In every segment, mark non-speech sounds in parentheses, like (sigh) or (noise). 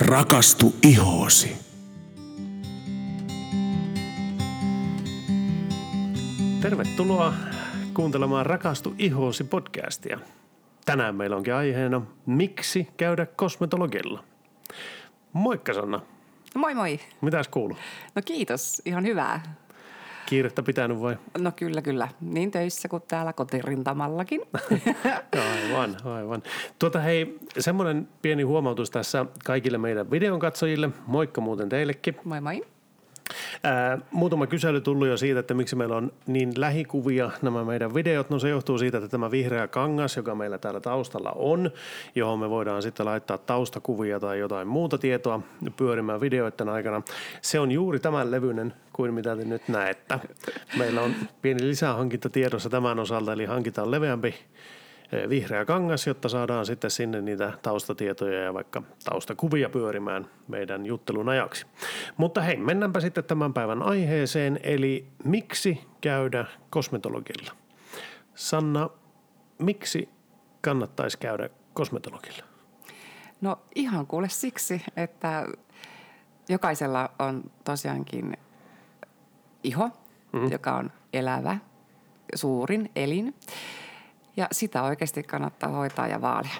Rakastu ihoosi. Tervetuloa kuuntelemaan Rakastu ihoosi podcastia. Tänään meillä onkin aiheena Miksi käydä kosmetologilla? Moikka Sanna, Moi moi. mitäs kuuluu? No kiitos, ihan hyvää. Kiirettä pitänyt vai? No kyllä, kyllä. Niin töissä kuin täällä kotirintamallakin. (laughs) Aivan, aivan. Tuota hei, semmoinen pieni huomautus tässä kaikille meidän videon katsojille. Moikka muuten teillekin. moi moi. Ää, muutama kysely tullut jo siitä, että miksi meillä on niin lähikuvia nämä meidän videot. No se johtuu siitä, että tämä vihreä kangas, joka meillä täällä taustalla on, johon me voidaan sitten laittaa taustakuvia tai jotain muuta tietoa pyörimään videoiden aikana. Se on juuri tämän levyinen kuin mitä te nyt näette. Meillä on pieni lisähankinta tiedossa tämän osalta, eli hankitaan leveämpi vihreä kangas, jotta saadaan sitten sinne niitä taustatietoja ja vaikka taustakuvia pyörimään meidän juttelun ajaksi. Mutta hei, mennäänpä sitten tämän päivän aiheeseen, eli miksi käydä kosmetologilla? Sanna, miksi kannattaisi käydä kosmetologilla? No ihan kuule siksi, että jokaisella on tosiaankin iho, mm-hmm. joka on elävä, suurin elin. Ja sitä oikeasti kannattaa hoitaa ja vaalia.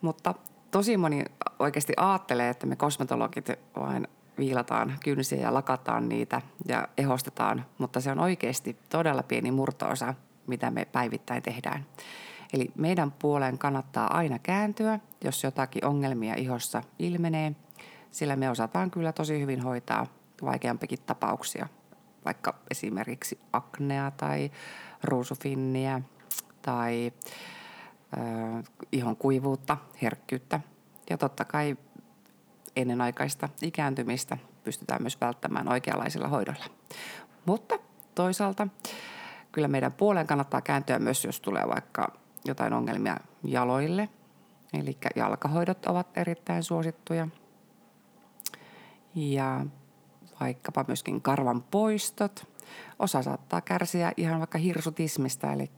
Mutta tosi moni oikeasti ajattelee, että me kosmetologit vain viilataan kynsiä ja lakataan niitä ja ehostetaan, mutta se on oikeasti todella pieni murtoosa, mitä me päivittäin tehdään. Eli meidän puoleen kannattaa aina kääntyä, jos jotakin ongelmia ihossa ilmenee, sillä me osataan kyllä tosi hyvin hoitaa vaikeampikin tapauksia, vaikka esimerkiksi aknea tai ruusufinniä tai äh, ihon kuivuutta, herkkyyttä ja totta kai ennenaikaista ikääntymistä pystytään myös välttämään oikeanlaisilla hoidoilla. Mutta toisaalta kyllä meidän puoleen kannattaa kääntyä myös, jos tulee vaikka jotain ongelmia jaloille. Eli jalkahoidot ovat erittäin suosittuja. Ja vaikkapa myöskin karvan poistot. Osa saattaa kärsiä ihan vaikka hirsutismista, eli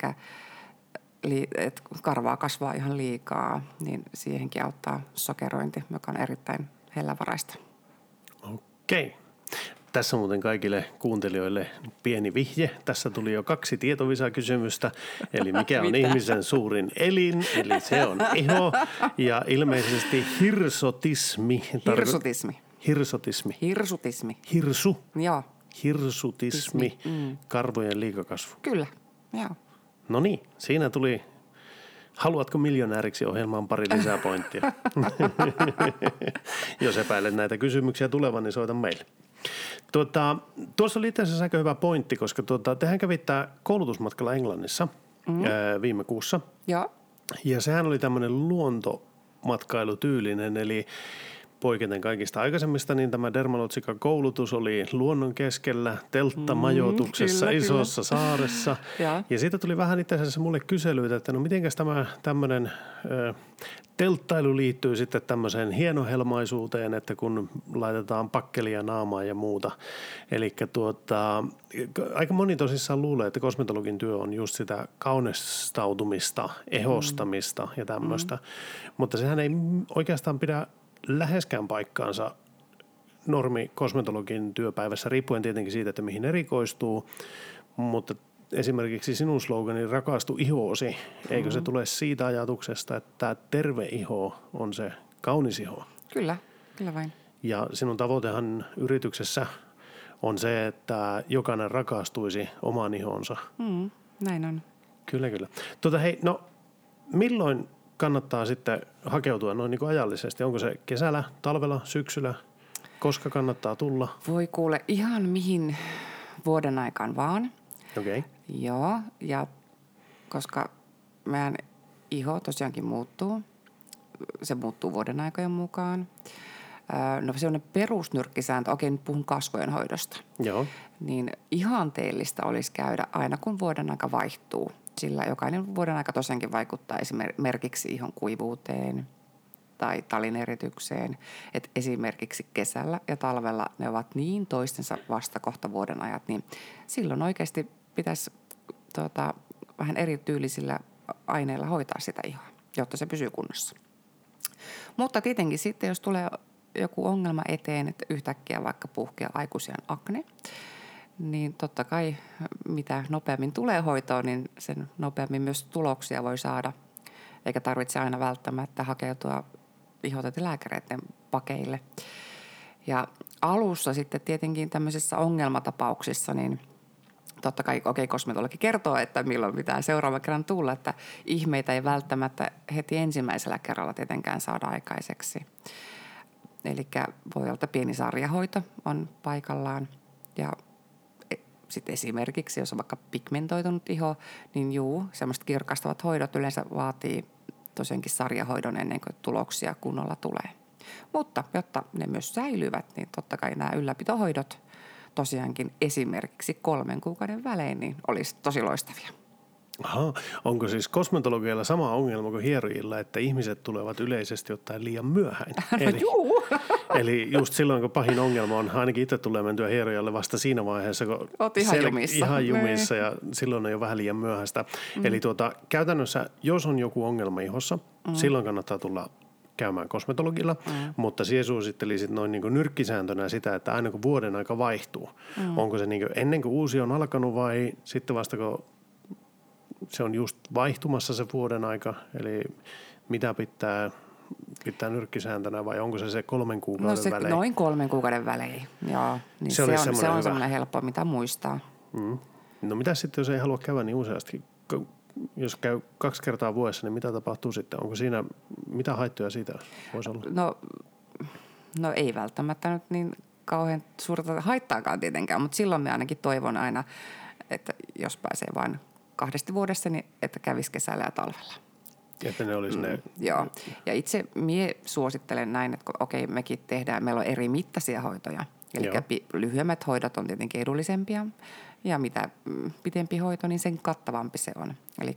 li, et karvaa kasvaa ihan liikaa, niin siihenkin auttaa sokerointi, joka on erittäin hellävaraista. Okei. Tässä muuten kaikille kuuntelijoille pieni vihje. Tässä tuli jo kaksi tietovisakysymystä. Eli mikä on ihmisen suurin elin? Eli se on iho. Ja ilmeisesti hirsotismi. Hirsutismi. Hirsotismi. Hirsutismi. Hirsu. Joo, Hirsutismi. Mm. Karvojen liikakasvu. kyllä. Joo. No niin, siinä tuli Haluatko miljonääriksi ohjelmaan pari lisää pointtia? (laughs) Jos epäilet näitä kysymyksiä tulevan, niin soita meille. Tuota, tuossa oli itse asiassa aika hyvä pointti, koska tuota, tehän kävittää koulutusmatkalla Englannissa mm. ää, viime kuussa. Joo. Ja sehän oli tämmöinen luontomatkailutyylinen, eli poiketen kaikista aikaisemmista, niin tämä Dermalotsikan koulutus oli luonnon keskellä, telttamajoituksessa, Mm, kyllä, isossa saaressa. (laughs) Ja. ja siitä tuli vähän itse asiassa mulle kyselyitä, että no mitenkäs tämä tämmöinen ö, telttailu liittyy sitten tämmöiseen hienohelmaisuuteen, että kun laitetaan pakkelia naamaan ja muuta. Eli tuota, aika moni tosissaan luulee, että kosmetologin työ on just sitä kaunistautumista, ehostamista ja tämmöistä. Mutta sehän ei oikeastaan pidä läheskään paikkaansa normi kosmetologin työpäivässä, riippuen tietenkin siitä, että mihin erikoistuu, mutta esimerkiksi sinun slogani rakastu ihoosi, eikö se tule siitä ajatuksesta, että terve iho on se kaunis iho? Kyllä, kyllä vain. Ja sinun tavoitehan yrityksessä on se, että jokainen rakastuisi omaan ihoonsa. Mm, näin on. Kyllä, kyllä. Tuota, hei, no milloin kannattaa sitten hakeutua noin niin kuin ajallisesti? Onko se kesällä, talvella, syksyllä? Koska kannattaa tulla? Voi kuule ihan mihin vuoden aikaan vaan. Okei. Okay. Joo, ja koska meidän iho tosiaankin muuttuu, se muuttuu vuoden aikojen mukaan. Öö, No sellainen perusnyrkkisääntö, okei nyt puhun kasvojen hoidosta, Joo. niin ihanteellista olisi käydä aina kun vuoden aika vaihtuu. Sillä jokainen vuoden aika tosiaankin vaikuttaa esimerkiksi ihon kuivuuteen tai talineritykseen. Et esimerkiksi kesällä ja talvella ne ovat niin toistensa vastakohta vuoden ajat, niin silloin oikeasti pitäisi tota, vähän erityylisillä aineilla hoitaa sitä ihoa, jotta se pysyy kunnossa. Mutta tietenkin sitten, jos tulee joku ongelma eteen, että yhtäkkiä vaikka puhkea aikuisen akne, niin totta kai mitä nopeammin tulee hoitoon, niin sen nopeammin myös tuloksia voi saada. Eikä tarvitse aina välttämättä hakeutua ihotetilääkäreiden pakeille. Ja alussa sitten tietenkin tämmöisissä ongelmatapauksissa, niin totta kai okei, okay, kosmetologi kertoo, että milloin pitää seuraavan kerran tulla, että ihmeitä ei välttämättä heti ensimmäisellä kerralla tietenkään saada aikaiseksi. Eli voi olla, että pieni sarjahoito on paikallaan ja sitten esimerkiksi, jos on vaikka pigmentoitunut iho, niin juu, semmoiset kirkastavat hoidot yleensä vaatii tosiaankin sarjahoidon ennen kuin tuloksia kunnolla tulee. Mutta jotta ne myös säilyvät, niin totta kai nämä ylläpitohoidot tosiaankin esimerkiksi kolmen kuukauden välein, niin olisi tosi loistavia. Aha, onko siis kosmetologialla sama ongelma kuin hierojilla, että ihmiset tulevat yleisesti ottaen liian myöhään? No (laughs) eli, juu. (laughs) eli just silloin, kun pahin ongelma on, ainakin itse tulee mentyä hierojalle vasta siinä vaiheessa, kun Oot ihan sel- jumissa. Ihan niin. jumissa ja silloin on jo vähän liian myöhäistä. Mm. Eli tuota, käytännössä, jos on joku ongelma ihossa, mm. silloin kannattaa tulla käymään kosmetologilla, mm. mutta siihen suosittelisit noin niin nyrkkisääntönä sitä, että aina kun vuoden aika vaihtuu, mm. onko se niin ennen kuin uusi on alkanut vai sitten vasta kun se on just vaihtumassa se vuoden aika, eli mitä pitää pitää nyrkkisääntönä vai onko se se kolmen kuukauden no se, välein? Noin kolmen kuukauden välein, joo. Niin se, se, on, se on semmoinen helppo, mitä muistaa. Mm. No mitä sitten, jos ei halua käydä niin useasti? Jos käy kaksi kertaa vuodessa, niin mitä tapahtuu sitten? Onko siinä, mitä haittoja siitä voisi olla? No, no ei välttämättä nyt niin kauhean suurta haittaakaan tietenkään, mutta silloin me ainakin toivon aina, että jos pääsee vain kahdesti vuodessa, niin että kävisi kesällä ja talvella. Että ne olisi ne... Mm, joo. Ja itse mie suosittelen näin, että okei, mekin tehdään, meillä on eri mittaisia hoitoja. Eli joo. lyhyemmät hoidot on tietenkin edullisempia ja mitä mm, pitempi hoito, niin sen kattavampi se on. Eli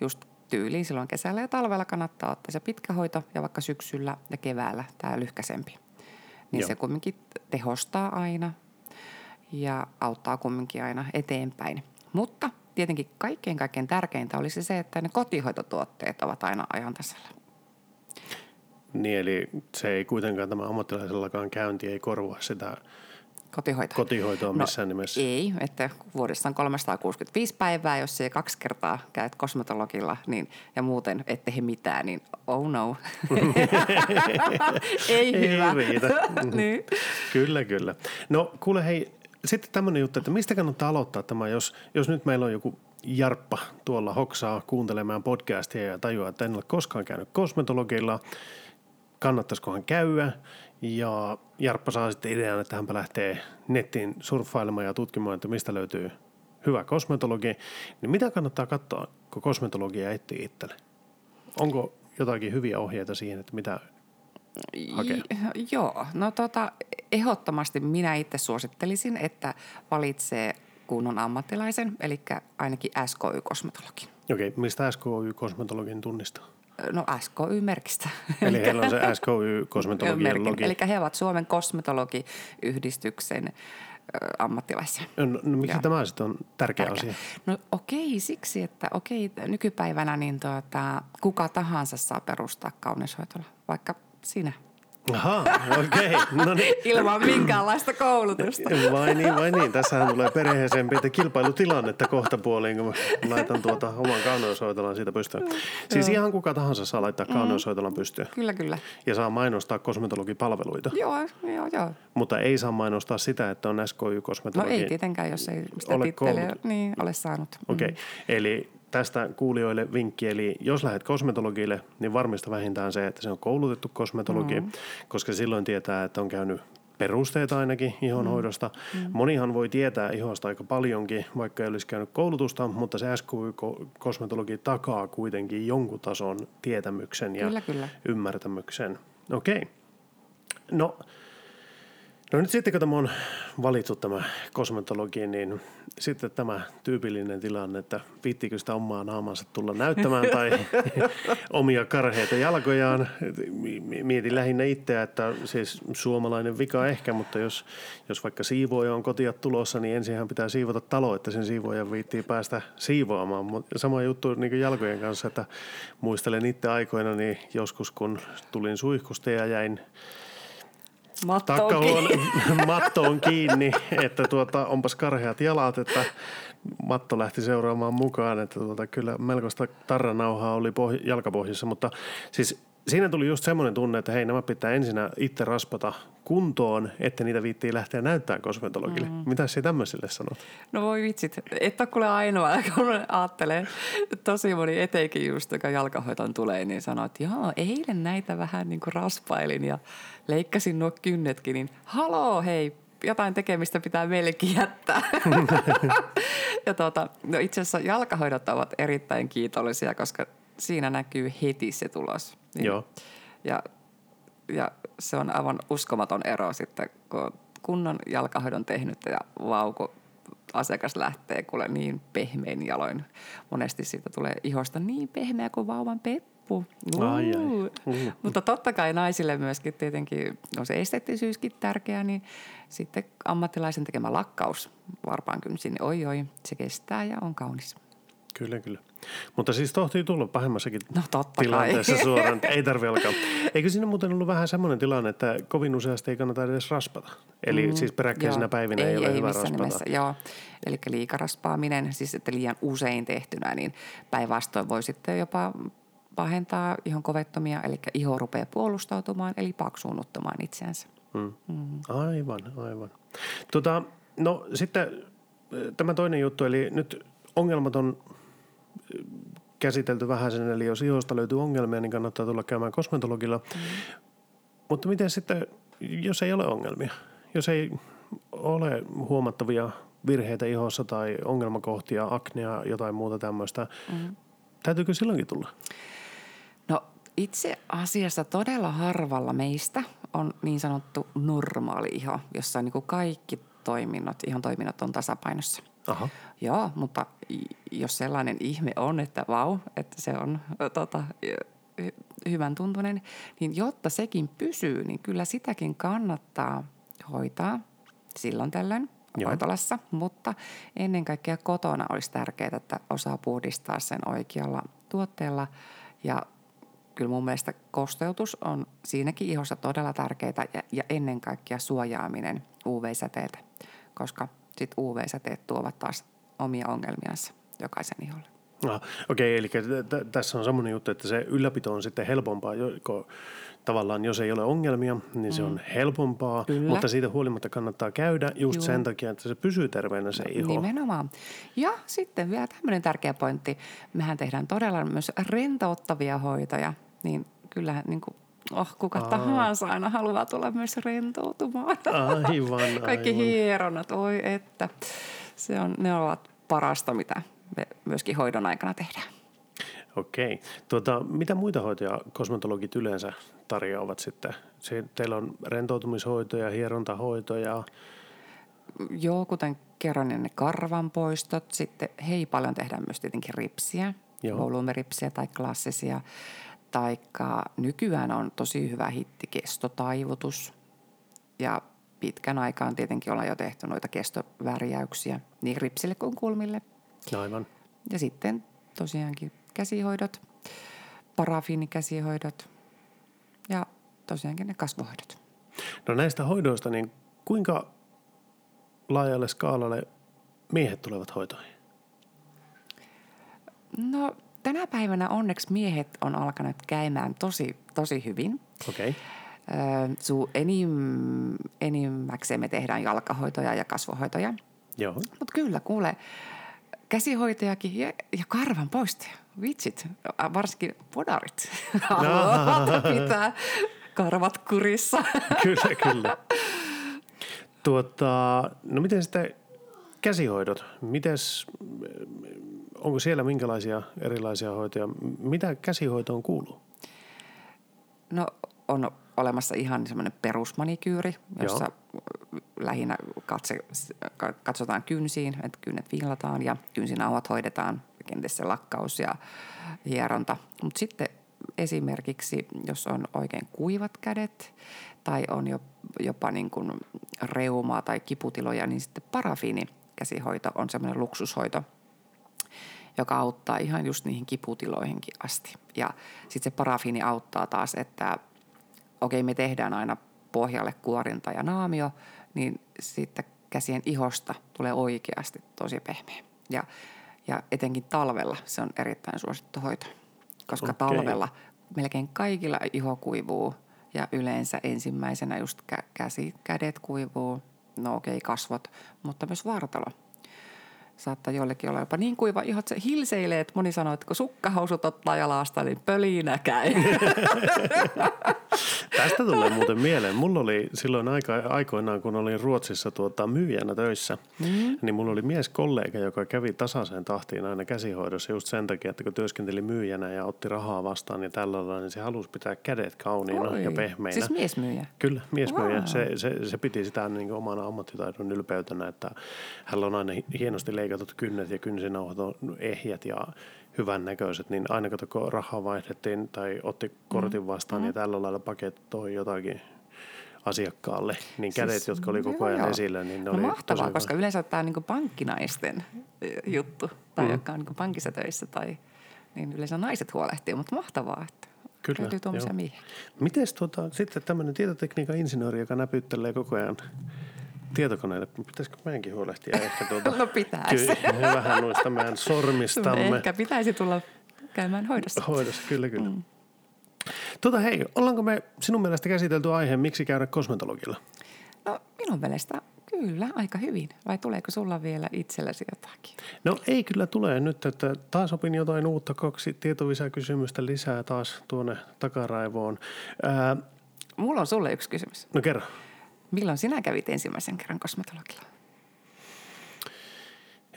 just tyyliin silloin kesällä ja talvella kannattaa ottaa se pitkä hoito ja vaikka syksyllä ja keväällä tämä lyhkäsempi. Niin Joo. se kumminkin tehostaa aina ja auttaa kumminkin aina eteenpäin. Mutta tietenkin kaikkein kaikkein tärkeintä olisi se, että ne kotihoitotuotteet ovat aina ajan tasalla. Niin, eli se ei kuitenkaan tämä ammattilaisellakaan käynti ei korvaa sitä kotihoitoa, kotihoitoa no, missään no, nimessä. Ei, että vuodessa on 365 päivää, jos se kaksi kertaa käyt kosmetologilla niin, ja muuten ette he mitään, niin oh no. (laughs) ei, ei hyvä. riitä. (laughs) niin. Kyllä, kyllä. No kuule hei, sitten tämmöinen juttu, että mistä kannattaa aloittaa tämä, jos, jos nyt meillä on joku Jarppa tuolla hoksaa kuuntelemaan podcastia ja tajuaa, että en ole koskaan käynyt kosmetologilla, kannattaisikohan käydä. Ja Jarppa saa sitten idean, että hänpä lähtee nettiin surffailemaan ja tutkimaan, että mistä löytyy hyvä kosmetologi. Niin mitä kannattaa katsoa, kun kosmetologia etsii itselle? Onko jotakin hyviä ohjeita siihen, että mitä hakea? J- joo, no tota, ehdottomasti minä itse suosittelisin, että valitsee kunnon ammattilaisen, eli ainakin SKY-kosmetologin. Okei, okay, mistä SKY-kosmetologin tunnistaa? No SKY-merkistä. Eli heillä on se SKY-kosmetologian logi. Eli he ovat Suomen kosmetologiyhdistyksen ammattilaisia. No, no miksi Joo. tämä sitten on tärkeä, tärkeä asia? No okei, siksi, että okei, nykypäivänä niin tuota, kuka tahansa saa perustaa kauneushoitola, vaikka sinä – Aha, okei. Okay. No niin. (laughs) Ilman minkäänlaista koulutusta. (laughs) Vai niin, vai niin. Tässähän tulee perheeseen pientä kilpailutilannetta kohta puoliin, kun mä laitan tuota oman kauneushoitolan siitä pystyyn. Siis ihan kuka tahansa saa laittaa mm. kauneushoitolan pystyyn. Kyllä, kyllä. Ja saa mainostaa kosmetologipalveluita. Joo, joo, joo. Mutta ei saa mainostaa sitä, että on SKY-kosmetologi. No ei tietenkään, jos ei sitä ole niin, ole saanut. Okei, okay. mm. eli tästä kuulijoille vinkki, eli jos lähdet kosmetologille, niin varmista vähintään se, että se on koulutettu kosmetologi, mm. koska silloin tietää, että on käynyt perusteita ainakin ihonhoidosta. Mm. Mm. Monihan voi tietää ihosta aika paljonkin, vaikka ei olisi käynyt koulutusta, mutta se SKY-kosmetologi takaa kuitenkin jonkun tason tietämyksen ja kyllä, kyllä. ymmärtämyksen. Okei. Okay. No, No nyt sitten kun tämä on valittu tämä kosmetologi, niin sitten tämä tyypillinen tilanne, että viittikö sitä omaa naamansa tulla näyttämään (laughs) tai omia karheita jalkojaan. Mietin lähinnä itseä, että siis suomalainen vika ehkä, mutta jos, jos vaikka siivoja on kotia tulossa, niin ensinhän pitää siivota talo, että sen siivoja viittii päästä siivoamaan. Sama juttu niin jalkojen kanssa, että muistelen itse aikoina, niin joskus kun tulin suihkusta ja jäin Matto on kiinni. (laughs) matto on kiinni, että tuota, onpas karheat jalat, että matto lähti seuraamaan mukaan, että tuota, kyllä melkoista tarranauhaa oli pohj- jalkapohjissa, mutta siis siinä tuli just semmoinen tunne, että hei nämä pitää ensinnä itse raspata kuntoon, että niitä viittii lähteä näyttämään kosmetologille. Mm. Mitä se tämmöiselle sanot? No voi vitsit, et ole kuule ainoa, (laughs) kun ajattelee. Tosi moni etenkin just, joka jalkahoitoon tulee, niin sanoo, että joo, eilen näitä vähän niin kuin raspailin ja leikkasin nuo kynnetkin, niin haloo hei, jotain tekemistä pitää meillekin jättää. (laughs) ja tuota, no itse asiassa jalkahoidot ovat erittäin kiitollisia, koska siinä näkyy heti se tulos. Niin, Joo. Ja, ja se on aivan uskomaton ero sitten, kun kunnon jalkahoidon tehnyt ja vau, kun asiakas lähtee kuule niin pehmein jaloin. Monesti siitä tulee ihosta niin pehmeä kuin vauvan peppu. Ai, ai. Mm. Mutta totta kai naisille myöskin tietenkin on se esteettisyyskin tärkeä, niin sitten ammattilaisen tekemä lakkaus varpaan kynsin, niin oi oi, se kestää ja on kaunis. Kyllä, kyllä. Mutta siis tohtii tulla pahemmassakin No totta kai. tilanteessa (laughs) suoraan, että ei tarvi alkaa. Eikö siinä muuten ollut vähän semmoinen tilanne, että kovin useasti ei kannata edes raspata? Eli mm, siis peräkkäisinä Joo. päivinä ei, ei ole ei hyvä raspata. Nimessä, joo. Eli liikaraspaaminen, siis että liian usein tehtynä, niin päinvastoin voi sitten jopa pahentaa ihon kovettomia, eli iho rupeaa puolustautumaan, eli paksuunnuttamaan itseänsä. Mm. Mm. Aivan, aivan. Tota, no sitten tämä toinen juttu, eli nyt ongelmat on käsitelty vähän sen, eli jos ihosta löytyy ongelmia, niin kannattaa tulla käymään kosmetologilla. Mm. Mutta miten sitten, jos ei ole ongelmia? Jos ei ole huomattavia virheitä ihossa tai ongelmakohtia, aknea, jotain muuta tämmöistä, mm. täytyykö silloinkin tulla? No itse asiassa todella harvalla meistä on niin sanottu normaali iho, jossa niin kuin kaikki toiminnot, ihon toiminnot on tasapainossa. Aha. Joo, mutta jos sellainen ihme on, että vau, että se on tota, hy- hy- hyvän tuntunen, niin jotta sekin pysyy, niin kyllä sitäkin kannattaa hoitaa silloin tällöin Joo. hoitolassa, mutta ennen kaikkea kotona olisi tärkeää, että osaa puhdistaa sen oikealla tuotteella ja kyllä mun mielestä kosteutus on siinäkin ihossa todella tärkeää ja, ja ennen kaikkea suojaaminen UV-säteeltä, koska sit UV-säteet tuovat taas omia ongelmiansa jokaisen iholle. Ah, Okei, eli t- tässä on semmoinen juttu, että se ylläpito on sitten helpompaa, joko tavallaan jos ei ole ongelmia, niin se on helpompaa, Kyllä. mutta siitä huolimatta kannattaa käydä just Juu. sen takia, että se pysyy terveenä se iho. Nimenomaan. Ja sitten vielä tämmöinen tärkeä pointti. Mehän tehdään todella myös rentouttavia hoitoja, niin kyllähän niin kuin, oh, kuka Aa. tahansa aina haluaa tulla myös rentoutumaan. Aivan, (laughs) Kaikki aivan. hieronnat, oi että. Se on, ne ovat parasta, mitä me myöskin hoidon aikana tehdään. Okei. Tuota, mitä muita hoitoja kosmetologit yleensä tarjoavat sitten? Se, teillä on rentoutumishoitoja, hierontahoitoja. Joo, kuten kerron, niin ne karvanpoistot. Sitten hei paljon tehdään myös tietenkin ripsiä, Joo. volyymeripsiä tai klassisia. Taikka nykyään on tosi hyvä hitti kestotaivutus. Ja pitkän aikaan tietenkin ollaan jo tehty noita kestovärjäyksiä niin ripsille kuin kulmille. Aivan. Ja sitten tosiaankin käsihoidot, parafiinikäsihoidot ja tosiaankin ne kasvohoidot. No näistä hoidoista, niin kuinka laajalle skaalalle miehet tulevat hoitoihin? No tänä päivänä onneksi miehet on alkanut käymään tosi, tosi hyvin. Okei. Öö, Suu enim, enimmäkseen me tehdään jalkahoitoja ja kasvohoitoja. Joo. Mutta kyllä, kuule, käsihoitajakin ja, ja karvan poistaja. Vitsit, varsinkin podarit. (laughs) Haluavat pitää karvat kurissa. (laughs) kyllä, kyllä. (laughs) Tuota, no miten sitten käsihoidot? Mites, onko siellä minkälaisia erilaisia hoitoja? Mitä käsihoitoon kuuluu? No on olemassa ihan semmoinen perusmanikyyri, jossa lähinnä katse, katsotaan kynsiin, että kynnet viilataan ja kynsinauhat hoidetaan, kenties se lakkaus ja hieronta. Mutta sitten esimerkiksi, jos on oikein kuivat kädet tai on jo, jopa niin kuin reumaa tai kiputiloja, niin sitten parafiinikäsihoito on semmoinen luksushoito, joka auttaa ihan just niihin kiputiloihinkin asti. Ja sitten se parafiini auttaa taas, että okei me tehdään aina pohjalle kuorinta ja naamio, niin sitten käsien ihosta tulee oikeasti tosi pehmeä. Ja, ja etenkin talvella se on erittäin suosittu hoito, koska Okei. talvella melkein kaikilla iho kuivuu ja yleensä ensimmäisenä just kä- käsi, kädet kuivuu, no okei okay, kasvot, mutta myös vartalo. Saattaa jollekin olla jopa niin kuiva iho, että se hilseilee, että moni sanoo, että kun sukkahousut ottaa jalasta, niin pölinä käy. (laughs) Tästä tulee muuten mieleen. Mulla oli silloin aika, aikoinaan, kun olin Ruotsissa tuota, myyjänä töissä, mm. niin mulla oli mieskollega, joka kävi tasaiseen tahtiin aina käsihoidossa just sen takia, että kun työskenteli myyjänä ja otti rahaa vastaan ja tällä lailla, niin se halusi pitää kädet kauniina Oi. ja pehmeinä. Siis miesmyyjä. Kyllä, miesmyyjä. Wow. Se, se, se piti sitä niin omana ammattitaidon ylpeytenä, että hänellä on aina hienosti leikatut kynnet ja kynsinauhat on ehjät ja hyvän näköiset, niin aina kun rahaa vaihdettiin tai otti kortin vastaan mm. ja tällä lailla pakettoi jotakin asiakkaalle, niin kädet, Siis- jotka oli koko ajan joo. esillä, niin ne no oli mahtavaa, tosi koska yleensä tämä on niin pankkinaisten juttu, tai Mm. mm. jotka on niin pankissa töissä, tai niin yleensä naiset huolehtii, mutta mahtavaa, että Kyllä, löytyy tuommoisia miehiä. Miten tuota, sitten tämmöinen tietotekniikan insinööri, joka näpyttelee koko ajan tietokoneelle, pitäisikö meidänkin huolehtia ehkä tuota, (laughs) No pitäisi. Kyllä, vähän noista meidän sormistamme. (laughs) Ehkä pitäisi tulla käymään hoidossa. Hoidossa, kyllä, kyllä. Mm. Tota hei, ollaanko me sinun mielestä käsitelty aihe, miksi käydä kosmetologilla? No minun mielestä kyllä, aika hyvin. Vai tuleeko sulla vielä itsellesi jotakin? No ei kyllä tule nyt, että taas opin jotain uutta, kaksi tietovisäkysymystä lisää taas tuonne takaraivoon. Ää, Mulla on sulle yksi kysymys. no kerro. Milloin sinä kävit ensimmäisen kerran kosmetologilla?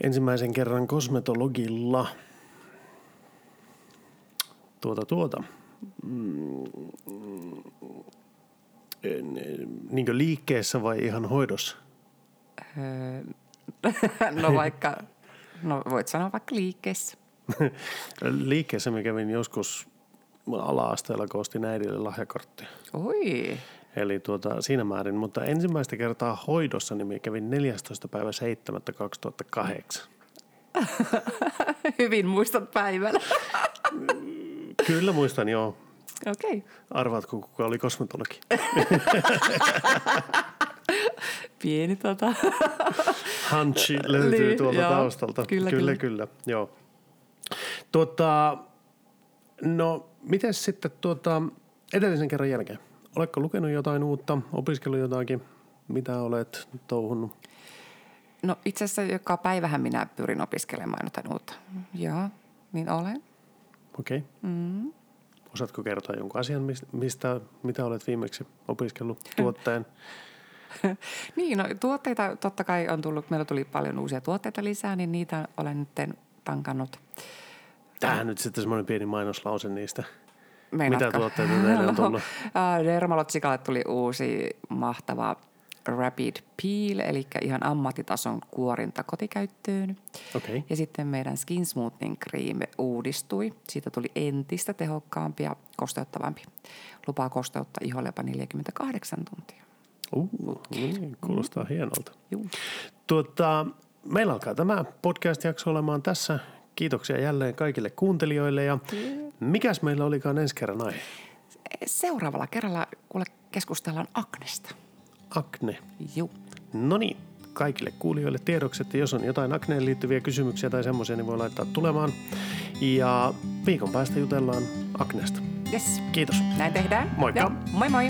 Ensimmäisen kerran kosmetologilla. Tuota, tuota. Mm, Niinkö liikkeessä vai ihan hoidossa? Öö, (laughs) no vaikka, no voit sanoa vaikka liikkeessä. (laughs) Liikkeessä mä kävin joskus ala-asteella, kun ostin äidille lahjakorttia. Oi, Eli tuota, siinä määrin, mutta ensimmäistä kertaa hoidossa niin mä kävin 14. päivä 7. 2008. (laughs) hyvin muistat päivän. (laughs) Kyllä muistan joo. Okei. Okay. Arvaatko, kuka oli kosmetologi? (laughs) Pieni tota. Hanchi löytyy Niin, tuolta joo. taustalta. Kyllä, kyllä, kyllä. kyllä. Joo. Tuota, no, miten sitten tuota, edellisen kerran jälkeen? Oletko lukenut jotain uutta, opiskellut jotakin? Mitä olet touhunnut? No itse asiassa joka päivähän minä pyrin opiskelemaan jotain uutta. Joo, niin olen. Okei. Okay. Mm. Osaatko kertoa jonkun asian, mis- mistä, mitä olet viimeksi opiskellut tuotteen? (laughs) Niin, no tuotteita totta kai on tullut, meillä tuli paljon uusia tuotteita lisää, niin niitä olen nyt tankannut. Tähän nyt sitten semmoinen pieni mainoslause niistä. Meinaatko? Mitä tuotteita teille on (laughs) tullut? No, Dermalotsikalle tuli uusi mahtava Rapid Peel, eli ihan ammattitason kuorinta kotikäyttöön. Okei. Okay. Ja sitten meidän Skin Smoothing Cream uudistui. Siitä tuli entistä tehokkaampi ja kosteuttavampi. Lupaa kosteuttaa iholle jopa 48 tuntia. Uh, niin, kuulostaa hienolta. Juu. Tuota, meillä alkaa tämä podcast-jakso olemaan tässä. Kiitoksia jälleen kaikille kuuntelijoille. Ja mikäs meillä olikaan ensi kerran aihe? Seuraavalla kerralla kuule keskustellaan aknesta. Akne. Juu. No niin, kaikille kuulijoille tiedoksi, että jos on jotain akneen liittyviä kysymyksiä tai semmoisia, niin voi laittaa tulemaan. Ja viikon päästä jutellaan akneesta. Yes. Kiitos. Näin tehdään. Moikka. Joo. Moi moi.